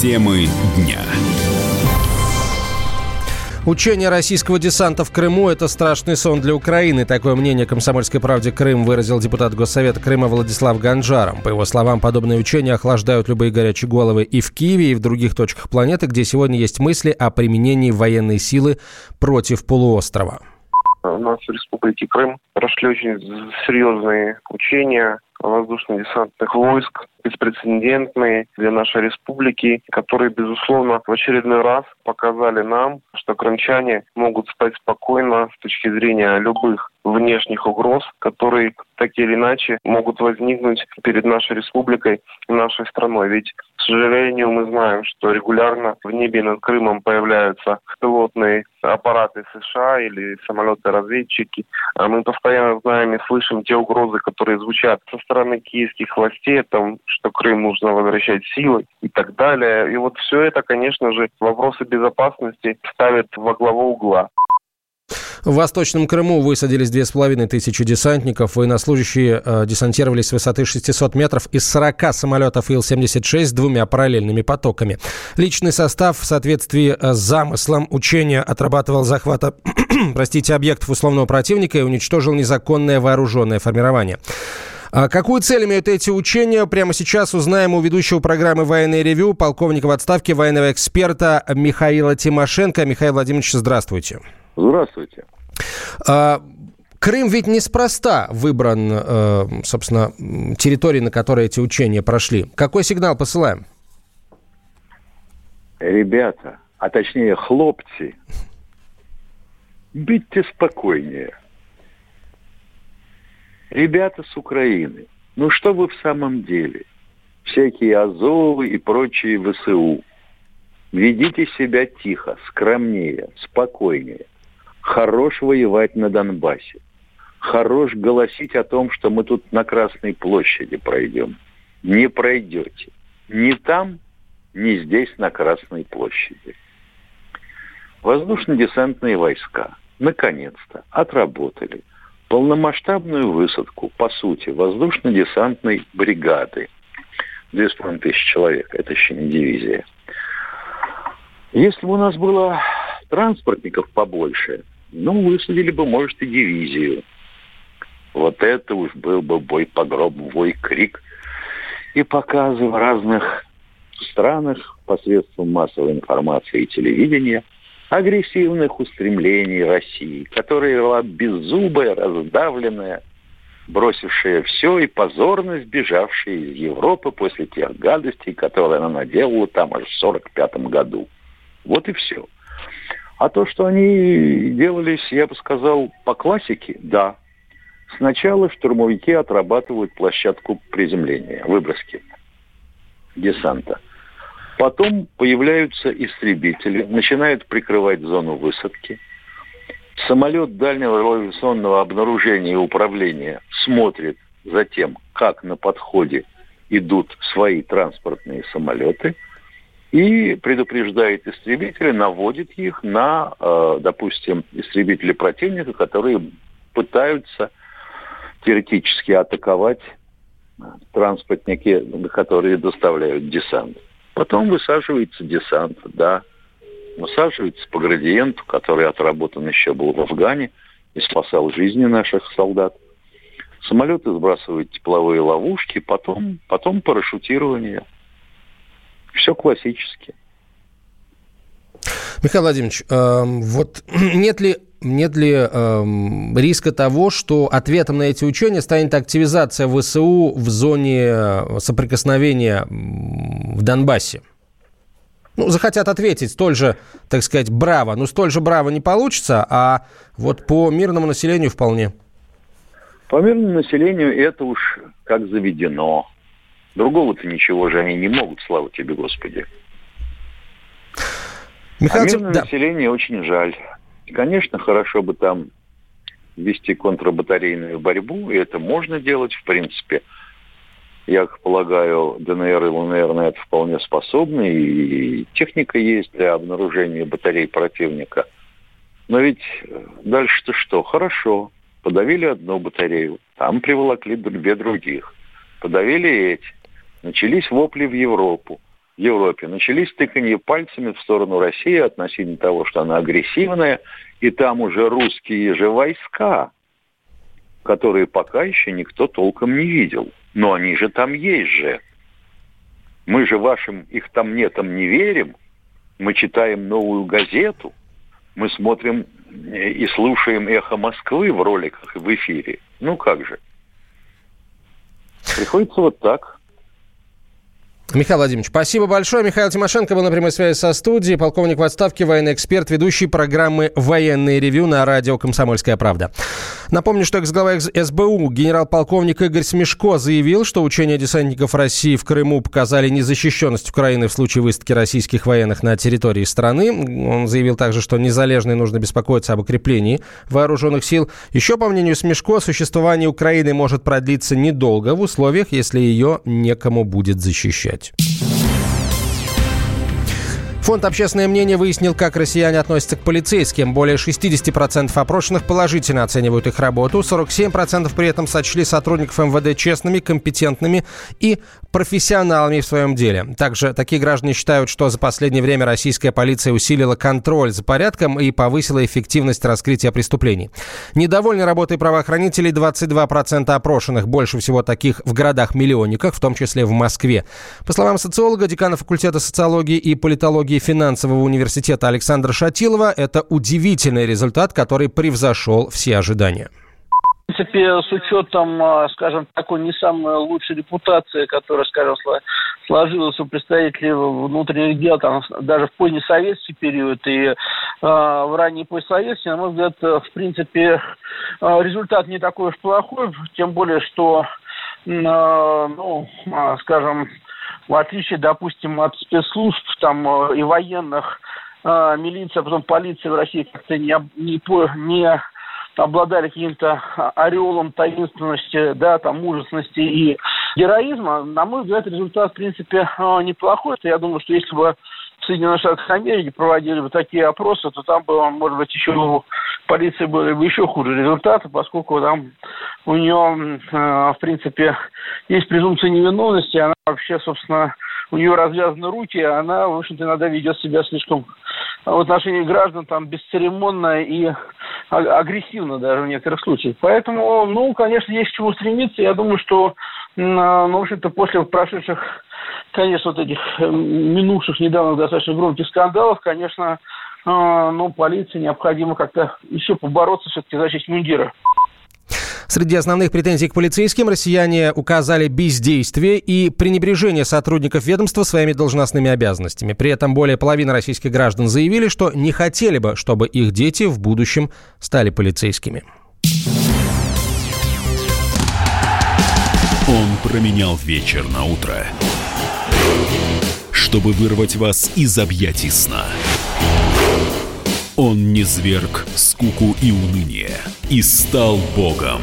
Темы дня. Учение российского десанта в Крыму – это страшный сон для Украины. Такое мнение «Комсомольской правде Крым» выразил депутат Госсовета Крыма Владислав Ганжаром. По его словам, подобные учения охлаждают любые горячие головы и в Киеве, и в других точках планеты, где сегодня есть мысли о применении военной силы против полуострова. У нас в Республике Крым прошли очень серьезные учения воздушно-десантных войск, беспрецедентные для нашей республики, которые, безусловно, в очередной раз показали нам, что крымчане могут спать спокойно с точки зрения любых внешних угроз, которые так или иначе могут возникнуть перед нашей республикой и нашей страной. Ведь, к сожалению, мы знаем, что регулярно в небе над Крымом появляются пилотные аппараты США или самолеты-разведчики. А мы постоянно знаем и слышим те угрозы, которые звучат со стороны киевских властей, там, что Крым нужно возвращать силой и так далее. И вот все это, конечно же, вопросы безопасности ставят во главу угла. В Восточном Крыму высадились две с половиной тысячи десантников. Военнослужащие э, десантировались с высоты 600 метров из 40 самолетов Ил-76 с двумя параллельными потоками. Личный состав в соответствии э, с замыслом учения отрабатывал захвата простите, объектов условного противника и уничтожил незаконное вооруженное формирование. А какую цель имеют эти учения, прямо сейчас узнаем у ведущего программы «Военный ревю» полковника в отставке, военного эксперта Михаила Тимошенко. Михаил Владимирович, здравствуйте. Здравствуйте. А, Крым ведь неспроста выбран, э, собственно, территорией, на которой эти учения прошли. Какой сигнал посылаем? Ребята, а точнее хлопцы, будьте спокойнее. Ребята с Украины, ну что вы в самом деле? Всякие Азовы и прочие ВСУ. Ведите себя тихо, скромнее, спокойнее. Хорош воевать на Донбассе. Хорош голосить о том, что мы тут на Красной площади пройдем. Не пройдете. Ни там, ни здесь, на Красной площади. Воздушно-десантные войска наконец-то отработали полномасштабную высадку, по сути, воздушно-десантной бригады. Две с половиной тысячи человек, это еще не дивизия. Если бы у нас было транспортников побольше, ну, высадили бы, может, и дивизию. Вот это уж был бы бой погроб, бой крик. И показы в разных странах посредством массовой информации и телевидения – агрессивных устремлений России, которая была беззубая, раздавленная, бросившая все и позорно сбежавшая из Европы после тех гадостей, которые она наделала там аж в 1945 году. Вот и все. А то, что они делались, я бы сказал, по классике, да. Сначала штурмовики отрабатывают площадку приземления, выброски десанта – Потом появляются истребители, начинают прикрывать зону высадки. Самолет дальнего радиационного обнаружения и управления смотрит за тем, как на подходе идут свои транспортные самолеты и предупреждает истребителя, наводит их на, э, допустим, истребители противника, которые пытаются теоретически атаковать транспортники, которые доставляют десант. Потом высаживается десант, да. Высаживается по градиенту, который отработан еще был в Афгане и спасал жизни наших солдат. Самолеты сбрасывают тепловые ловушки, потом, потом парашютирование. Все классически. Михаил Владимирович, э, вот нет ли нет ли э, риска того, что ответом на эти учения станет активизация ВСУ в зоне э, соприкосновения в Донбассе? Ну, захотят ответить столь же, так сказать, браво. Ну, столь же браво не получится, а вот по мирному населению вполне. По мирному населению это уж как заведено. Другого-то ничего же они не могут, слава тебе, Господи. Михаил, а мирное да. население очень жаль. И, конечно, хорошо бы там вести контрбатарейную борьбу, и это можно делать, в принципе. Я полагаю, ДНР и ЛНР на это вполне способны, и техника есть для обнаружения батарей противника. Но ведь дальше-то что? Хорошо, подавили одну батарею, там приволокли две других. Подавили эти. Начались вопли в Европу. Европе начались тыканье пальцами в сторону России относительно того, что она агрессивная, и там уже русские же войска, которые пока еще никто толком не видел. Но они же там есть же. Мы же вашим их там нетом не верим. Мы читаем новую газету. Мы смотрим и слушаем «Эхо Москвы» в роликах и в эфире. Ну как же. Приходится вот так. Михаил Владимирович, спасибо большое. Михаил Тимошенко был на прямой связи со студией. Полковник в отставке, военный эксперт, ведущий программы «Военные ревю» на радио «Комсомольская правда». Напомню, что экс-глава СБУ генерал-полковник Игорь Смешко заявил, что учения десантников России в Крыму показали незащищенность Украины в случае выставки российских военных на территории страны. Он заявил также, что незалежно нужно беспокоиться об укреплении вооруженных сил. Еще, по мнению Смешко, существование Украины может продлиться недолго в условиях, если ее некому будет защищать делать. Фонд «Общественное мнение» выяснил, как россияне относятся к полицейским. Более 60% опрошенных положительно оценивают их работу, 47% при этом сочли сотрудников МВД честными, компетентными и профессионалами в своем деле. Также такие граждане считают, что за последнее время российская полиция усилила контроль за порядком и повысила эффективность раскрытия преступлений. Недовольны работой правоохранителей 22% опрошенных, больше всего таких в городах-миллионниках, в том числе в Москве. По словам социолога, декана факультета социологии и политологии финансового университета Александра Шатилова, это удивительный результат, который превзошел все ожидания. Принципе, с учетом, а, скажем, такой не самой лучшей репутации, которая, скажем, сложилась у представителей внутренних дел, там, даже в позднесоветский период и э, в ранний постсоветский, на мой взгляд, в принципе, результат не такой уж плохой, тем более, что, э, ну, скажем, в отличие, допустим, от спецслужб там и военных, э, милиция, а потом полиция в России как-то не, не, не обладали каким-то ореолом таинственности, да, там, мужественности и героизма, на мой взгляд, результат, в принципе, э, неплохой. Я думаю, что если бы в Соединенных Штатах Америки проводили бы такие опросы, то там бы, может быть, еще у полиции были бы еще хуже результаты, поскольку там у нее, э, в принципе, есть презумпция невиновности, она вообще, собственно, у нее развязаны руки, она, в общем-то, иногда ведет себя слишком в отношении граждан там бесцеремонно и агрессивно даже в некоторых случаях. Поэтому, ну, конечно, есть к чему стремиться. Я думаю, что, ну, в общем-то, после прошедших конечно, вот этих э, минувших недавно достаточно громких скандалов, конечно, э, ну, полиции необходимо как-то еще побороться все-таки за честь мундира. Среди основных претензий к полицейским россияне указали бездействие и пренебрежение сотрудников ведомства своими должностными обязанностями. При этом более половины российских граждан заявили, что не хотели бы, чтобы их дети в будущем стали полицейскими. Он променял вечер на утро чтобы вырвать вас из объятий сна. Он не зверг скуку и уныние и стал богом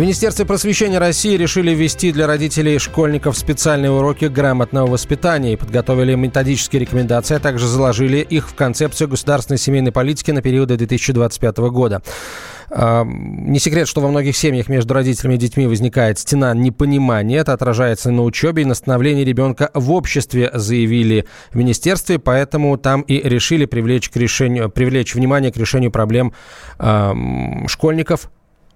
В Министерстве просвещения России решили ввести для родителей и школьников специальные уроки грамотного воспитания и подготовили методические рекомендации, а также заложили их в концепцию государственной семейной политики на период до 2025 года. Не секрет, что во многих семьях между родителями и детьми возникает стена непонимания. Это отражается на учебе и на становлении ребенка в обществе, заявили в министерстве. Поэтому там и решили привлечь, к решению, привлечь внимание к решению проблем э, школьников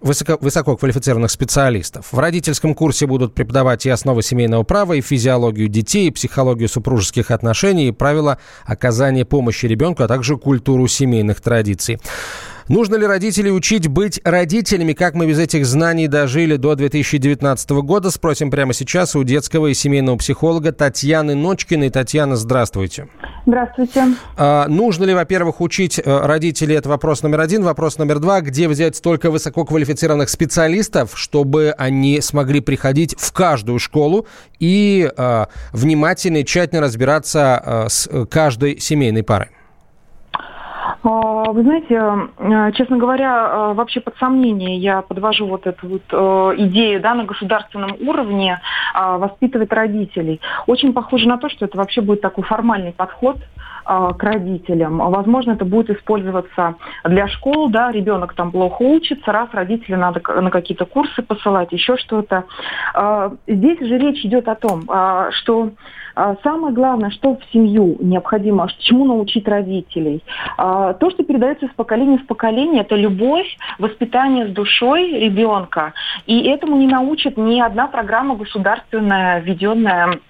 высоко, высококвалифицированных специалистов. В родительском курсе будут преподавать и основы семейного права, и физиологию детей, и психологию супружеских отношений, и правила оказания помощи ребенку, а также культуру семейных традиций. Нужно ли родителей учить быть родителями? Как мы без этих знаний дожили до 2019 года? Спросим прямо сейчас у детского и семейного психолога Татьяны Ночкиной. Татьяна, здравствуйте. Здравствуйте. А, нужно ли, во-первых, учить э, родителей? Это вопрос номер один. Вопрос номер два. Где взять столько высококвалифицированных специалистов, чтобы они смогли приходить в каждую школу и а, внимательно и тщательно разбираться а, с каждой семейной парой? А, вы знаете, э, честно говоря, э, вообще под сомнение я подвожу вот эту вот э, идею да, на государственном уровне воспитывать родителей. Очень похоже на то, что это вообще будет такой формальный подход к родителям. Возможно, это будет использоваться для школ, да, ребенок там плохо учится, раз родители надо на какие-то курсы посылать, еще что-то. Здесь же речь идет о том, что самое главное, что в семью необходимо, чему научить родителей. А, то, что передается из поколения в поколение, это любовь, воспитание с душой ребенка. И этому не научит ни одна программа государственная, введенная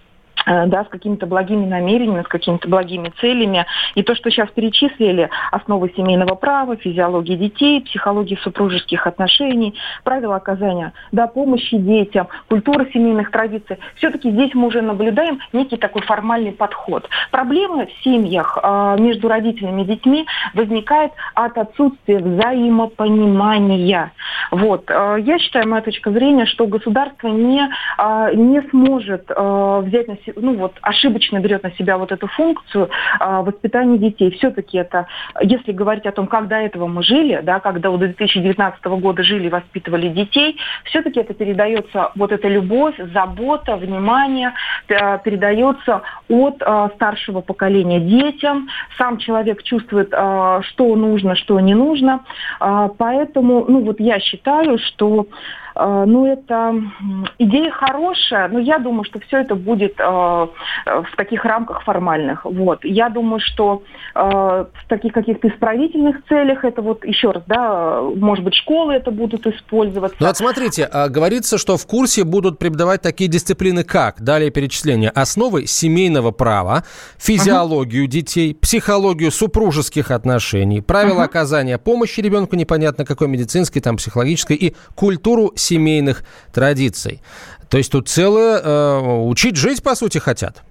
да, с какими-то благими намерениями, с какими-то благими целями. И то, что сейчас перечислили, основы семейного права, физиологии детей, психологии супружеских отношений, правила оказания да, помощи детям, культура семейных традиций, все-таки здесь мы уже наблюдаем некий такой формальный подход. Проблемы в семьях э, между родителями и детьми возникает от отсутствия взаимопонимания. Вот. Э, я считаю, моя точка зрения, что государство не, не сможет взять на себя ну вот ошибочно берет на себя вот эту функцию э, воспитания детей. Все-таки это, если говорить о том, как до этого мы жили, да, когда до 2019 года жили и воспитывали детей, все-таки это передается, вот эта любовь, забота, внимание э, передается от э, старшего поколения детям. Сам человек чувствует, э, что нужно, что не нужно. Э, поэтому, ну вот я считаю, что ну, это идея хорошая, но я думаю, что все это будет э, в таких рамках формальных. Вот. Я думаю, что э, в таких каких-то исправительных целях это вот, еще раз, да, может быть, школы это будут использоваться. Ну, вот смотрите, а, говорится, что в курсе будут преподавать такие дисциплины, как, далее перечисление, основы семейного права, физиологию uh-huh. детей, психологию супружеских отношений, правила uh-huh. оказания помощи ребенку, непонятно какой медицинской, там, психологической, и культуру семейных традиций. То есть тут целое э, учить жить, по сути, хотят.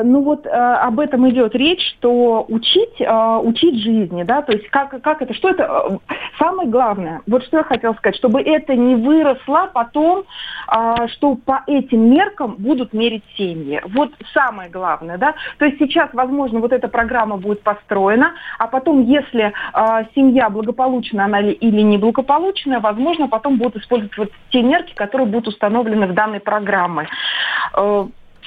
А, ну вот а, об этом идет речь, что учить, а, учить жизни, да, то есть как, как это, что это, самое главное, вот что я хотела сказать, чтобы это не выросло потом, что по этим меркам будут мерить семьи. Вот самое главное, да, то есть сейчас, возможно, вот эта программа будет построена, а потом, если семья благополучная она или неблагополучная, возможно, потом будут использовать вот те мерки, которые будут установлены в данной программе.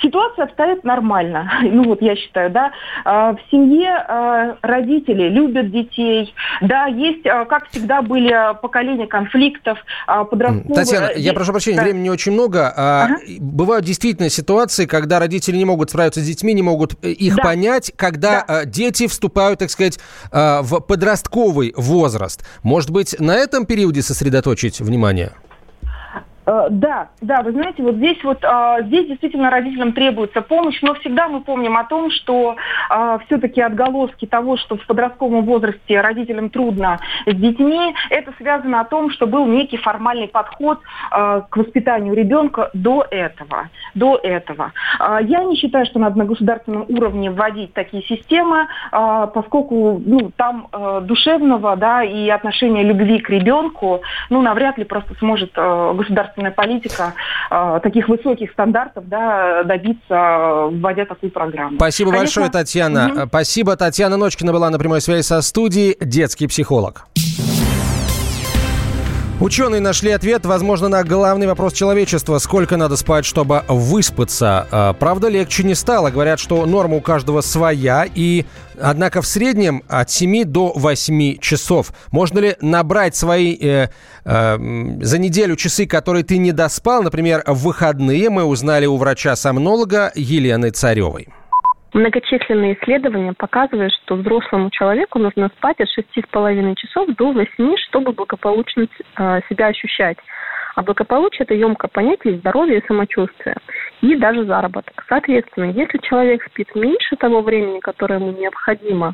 Ситуация обстоит нормально. Ну вот я считаю, да. А, в семье а, родители любят детей. Да, есть, а, как всегда, были поколения конфликтов, подростковые. Татьяна, я прошу прощения, да. времени очень много. Ага. Бывают действительно ситуации, когда родители не могут справиться с детьми, не могут э, их да. понять, когда да. дети вступают, так сказать, в подростковый возраст. Может быть, на этом периоде сосредоточить внимание? Э, да, да, вы знаете, вот здесь вот а, здесь действительно родителям требуется помощь, но всегда мы помним о том, что а, все-таки отголоски того, что в подростковом возрасте родителям трудно с детьми, это связано о том, что был некий формальный подход а, к воспитанию ребенка до этого, до этого. Я не считаю, что надо на государственном уровне вводить такие системы, поскольку ну, там душевного, да, и отношения любви к ребенку, ну, навряд ли просто сможет государство государственная политика э, таких высоких стандартов да, добиться, вводя такую программу. Спасибо Конечно, большое, Татьяна. Угу. Спасибо. Татьяна Ночкина была на прямой связи со студией, детский психолог. Ученые нашли ответ, возможно, на главный вопрос человечества. Сколько надо спать, чтобы выспаться? А, правда, легче не стало. Говорят, что норма у каждого своя. И, однако, в среднем от 7 до 8 часов. Можно ли набрать свои э, э, за неделю часы, которые ты не доспал? Например, в выходные мы узнали у врача-сомнолога Елены Царевой. Многочисленные исследования показывают, что взрослому человеку нужно спать от 6,5 часов до 8, чтобы благополучно э, себя ощущать. А благополучие – это емкое понятие здоровья и самочувствия, и даже заработок. Соответственно, если человек спит меньше того времени, которое ему необходимо,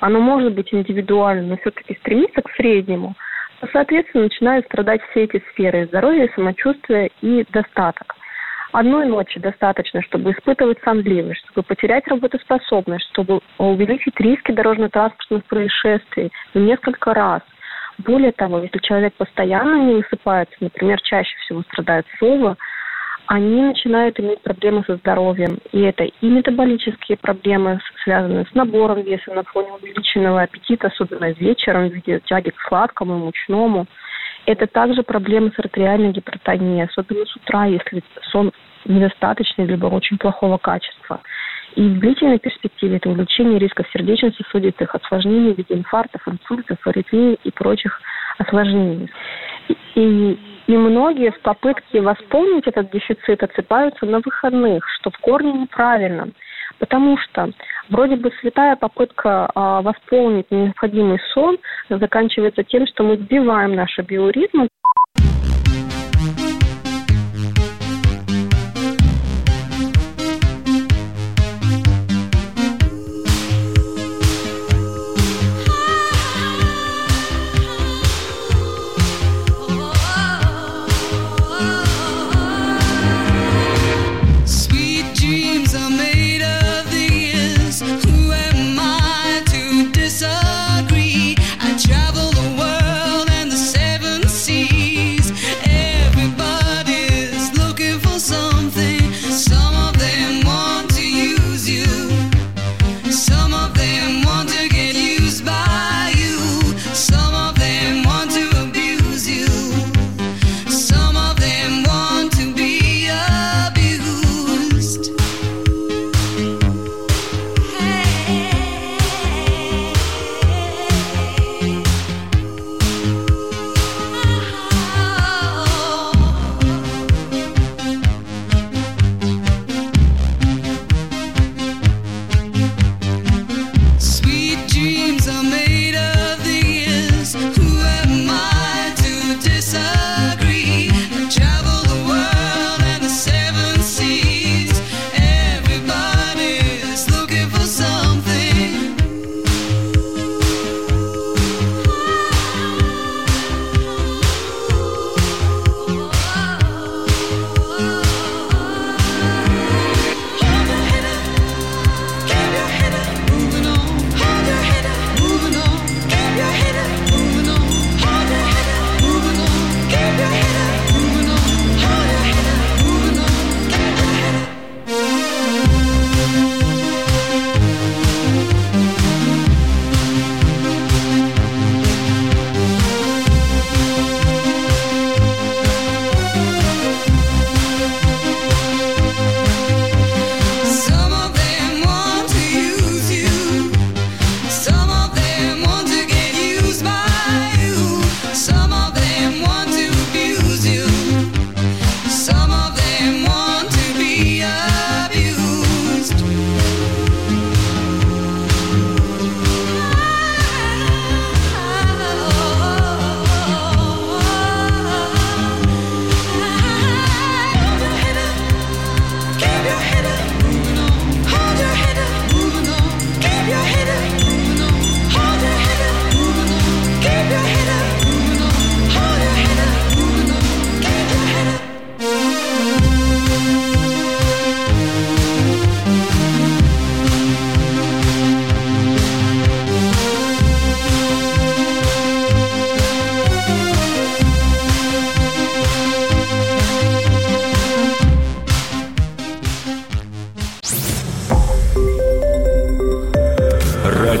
оно может быть индивидуальным, но все-таки стремится к среднему, то, соответственно, начинают страдать все эти сферы – здоровье, самочувствие и достаток. Одной ночи достаточно, чтобы испытывать сонливость, чтобы потерять работоспособность, чтобы увеличить риски дорожно-транспортных происшествий в несколько раз. Более того, если человек постоянно не высыпается, например, чаще всего страдает совы, они начинают иметь проблемы со здоровьем. И это и метаболические проблемы, связанные с набором веса на фоне увеличенного аппетита, особенно вечером в виде тяги к сладкому и мучному. Это также проблемы с артериальной гипертонией, особенно с утра, если сон недостаточный либо очень плохого качества. И в длительной перспективе это увеличение риска сердечно-сосудистых осложнений в виде инфарктов, инсультов, аритмии и прочих осложнений. И, и многие в попытке восполнить этот дефицит отсыпаются на выходных, что в корне неправильно. Потому что вроде бы святая попытка а, восполнить необходимый сон заканчивается тем, что мы сбиваем наши биоритмы,